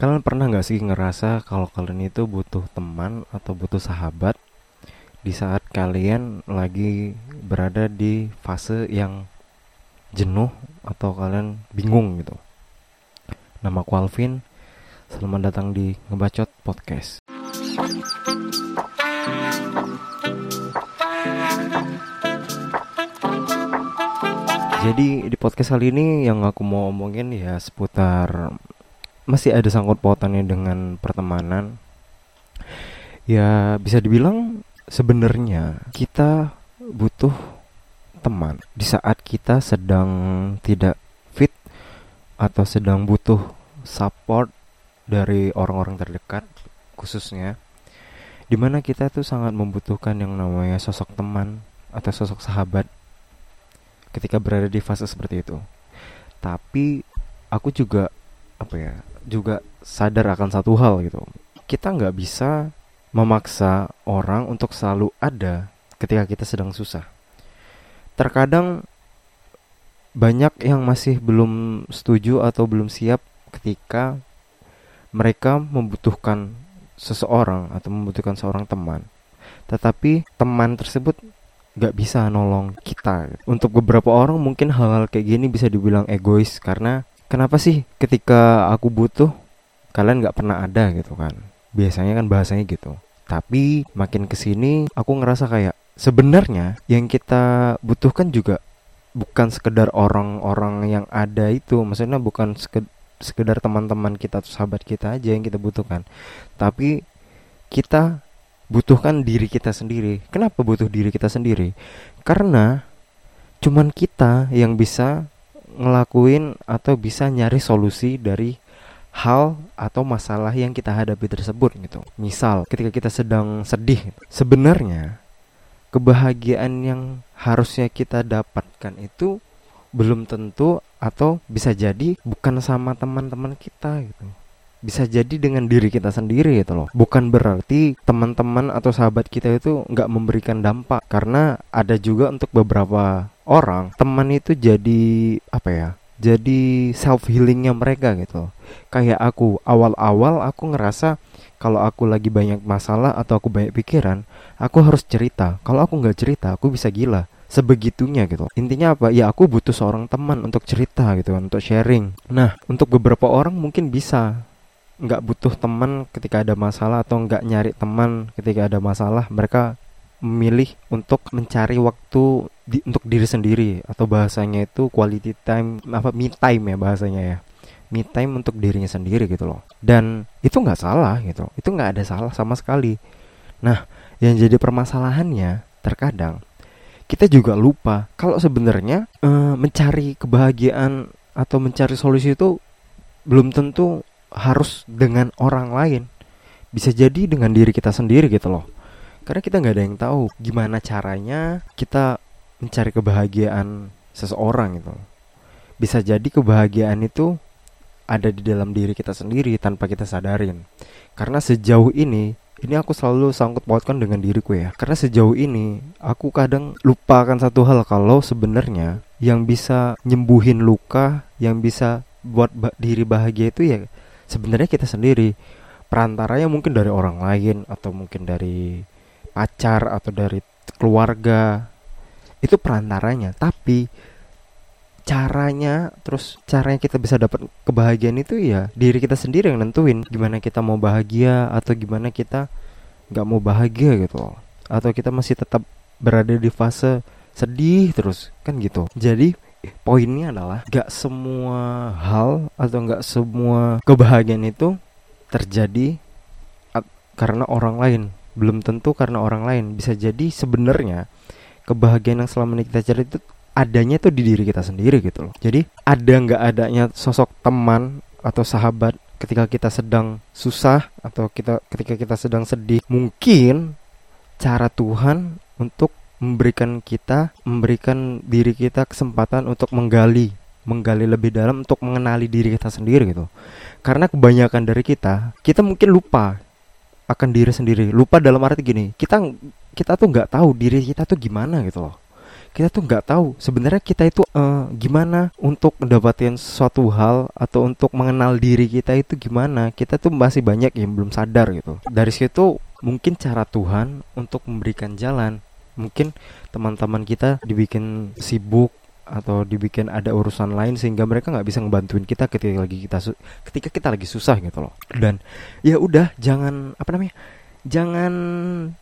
Kalian pernah nggak sih ngerasa kalau kalian itu butuh teman atau butuh sahabat di saat kalian lagi berada di fase yang jenuh atau kalian bingung gitu? Nama aku Alvin, selamat datang di Ngebacot Podcast. Jadi di podcast kali ini yang aku mau omongin ya seputar masih ada sangkut pautannya dengan pertemanan. Ya bisa dibilang sebenarnya kita butuh teman di saat kita sedang tidak fit atau sedang butuh support dari orang-orang terdekat khususnya di mana kita tuh sangat membutuhkan yang namanya sosok teman atau sosok sahabat ketika berada di fase seperti itu. Tapi aku juga apa ya juga sadar akan satu hal gitu. Kita nggak bisa memaksa orang untuk selalu ada ketika kita sedang susah. Terkadang banyak yang masih belum setuju atau belum siap ketika mereka membutuhkan seseorang atau membutuhkan seorang teman. Tetapi teman tersebut gak bisa nolong kita. Untuk beberapa orang mungkin hal-hal kayak gini bisa dibilang egois karena kenapa sih ketika aku butuh kalian gak pernah ada gitu kan? Biasanya kan bahasanya gitu. Tapi makin ke sini aku ngerasa kayak sebenarnya yang kita butuhkan juga bukan sekedar orang-orang yang ada itu, maksudnya bukan sekedar teman-teman kita atau sahabat kita aja yang kita butuhkan, tapi kita butuhkan diri kita sendiri. Kenapa butuh diri kita sendiri? Karena cuman kita yang bisa ngelakuin atau bisa nyari solusi dari hal atau masalah yang kita hadapi tersebut gitu. Misal ketika kita sedang sedih, sebenarnya kebahagiaan yang harusnya kita dapatkan itu belum tentu atau bisa jadi bukan sama teman-teman kita gitu bisa jadi dengan diri kita sendiri gitu loh. Bukan berarti teman-teman atau sahabat kita itu nggak memberikan dampak. Karena ada juga untuk beberapa orang teman itu jadi apa ya jadi self healingnya mereka gitu kayak aku awal-awal aku ngerasa kalau aku lagi banyak masalah atau aku banyak pikiran aku harus cerita. Kalau aku nggak cerita aku bisa gila. Sebegitunya gitu intinya apa? Ya aku butuh seorang teman untuk cerita gitu kan untuk sharing. Nah untuk beberapa orang mungkin bisa nggak butuh teman ketika ada masalah atau nggak nyari teman ketika ada masalah mereka memilih untuk mencari waktu di, untuk diri sendiri atau bahasanya itu quality time apa me time ya bahasanya ya. Me time untuk dirinya sendiri gitu loh. Dan itu nggak salah gitu itu nggak ada salah sama sekali. Nah yang jadi permasalahannya terkadang kita juga lupa kalau sebenarnya e, mencari kebahagiaan atau mencari solusi itu belum tentu harus dengan orang lain. Bisa jadi dengan diri kita sendiri gitu loh. Karena kita nggak ada yang tahu gimana caranya kita mencari kebahagiaan seseorang gitu. Bisa jadi kebahagiaan itu ada di dalam diri kita sendiri tanpa kita sadarin. Karena sejauh ini ini aku selalu sangkut pautkan dengan diriku ya. Karena sejauh ini aku kadang lupakan satu hal kalau sebenarnya yang bisa nyembuhin luka yang bisa buat diri bahagia itu ya sebenarnya kita sendiri. Perantaranya mungkin dari orang lain atau mungkin dari pacar atau dari keluarga. Itu perantaranya. Tapi caranya terus caranya kita bisa dapat kebahagiaan itu ya diri kita sendiri yang nentuin gimana kita mau bahagia atau gimana kita nggak mau bahagia gitu atau kita masih tetap berada di fase sedih terus kan gitu. Jadi poinnya adalah gak semua hal atau gak semua kebahagiaan itu terjadi karena orang lain. Belum tentu karena orang lain. Bisa jadi sebenarnya kebahagiaan yang selama ini kita cari itu adanya itu di diri kita sendiri gitu loh. Jadi ada nggak adanya sosok teman atau sahabat ketika kita sedang susah atau kita ketika kita sedang sedih? Mungkin cara Tuhan untuk memberikan kita, memberikan diri kita kesempatan untuk menggali, menggali lebih dalam untuk mengenali diri kita sendiri gitu. Karena kebanyakan dari kita, kita mungkin lupa akan diri sendiri. Lupa dalam arti gini, kita kita tuh nggak tahu diri kita tuh gimana gitu loh. kita tuh nggak tahu sebenarnya kita itu uh, gimana untuk mendapatkan suatu hal atau untuk mengenal diri kita itu gimana kita tuh masih banyak yang belum sadar gitu dari situ mungkin cara Tuhan untuk memberikan jalan mungkin teman-teman kita dibikin sibuk atau dibikin ada urusan lain sehingga mereka nggak bisa ngebantuin kita ketika lagi kita ketika kita lagi susah gitu loh. Dan ya udah jangan apa namanya jangan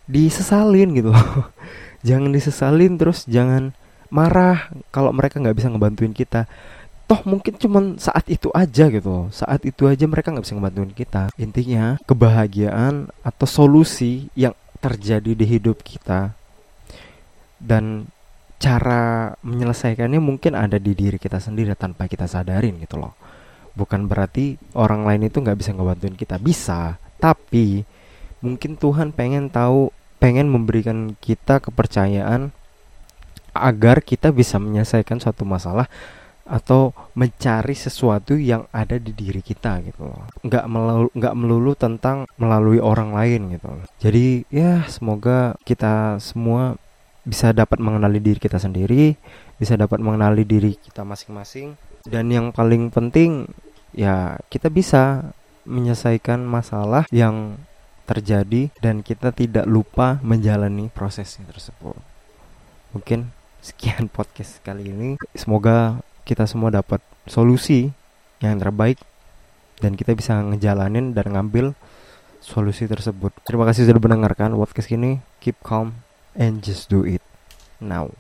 disesalin gitu loh. Jangan disesalin terus jangan marah kalau mereka nggak bisa ngebantuin kita. Toh mungkin cuman saat itu aja gitu loh. saat itu aja mereka nggak bisa ngebantuin kita. Intinya kebahagiaan atau solusi yang terjadi di hidup kita dan cara menyelesaikannya mungkin ada di diri kita sendiri tanpa kita sadarin gitu loh. Bukan berarti orang lain itu nggak bisa ngebantuin kita. Bisa tapi mungkin Tuhan pengen tahu pengen memberikan kita kepercayaan agar kita bisa menyelesaikan suatu masalah atau mencari sesuatu yang ada di diri kita gitu loh. Nggak melulu nggak melulu tentang melalui orang lain gitu. Loh jadi ya semoga kita semua bisa dapat mengenali diri kita sendiri, bisa dapat mengenali diri kita masing-masing, dan yang paling penting ya kita bisa menyelesaikan masalah yang terjadi dan kita tidak lupa menjalani prosesnya tersebut. Mungkin sekian podcast kali ini. Semoga kita semua dapat solusi yang terbaik dan kita bisa ngejalanin dan ngambil solusi tersebut. Terima kasih sudah mendengarkan podcast ini. Keep calm and just do it now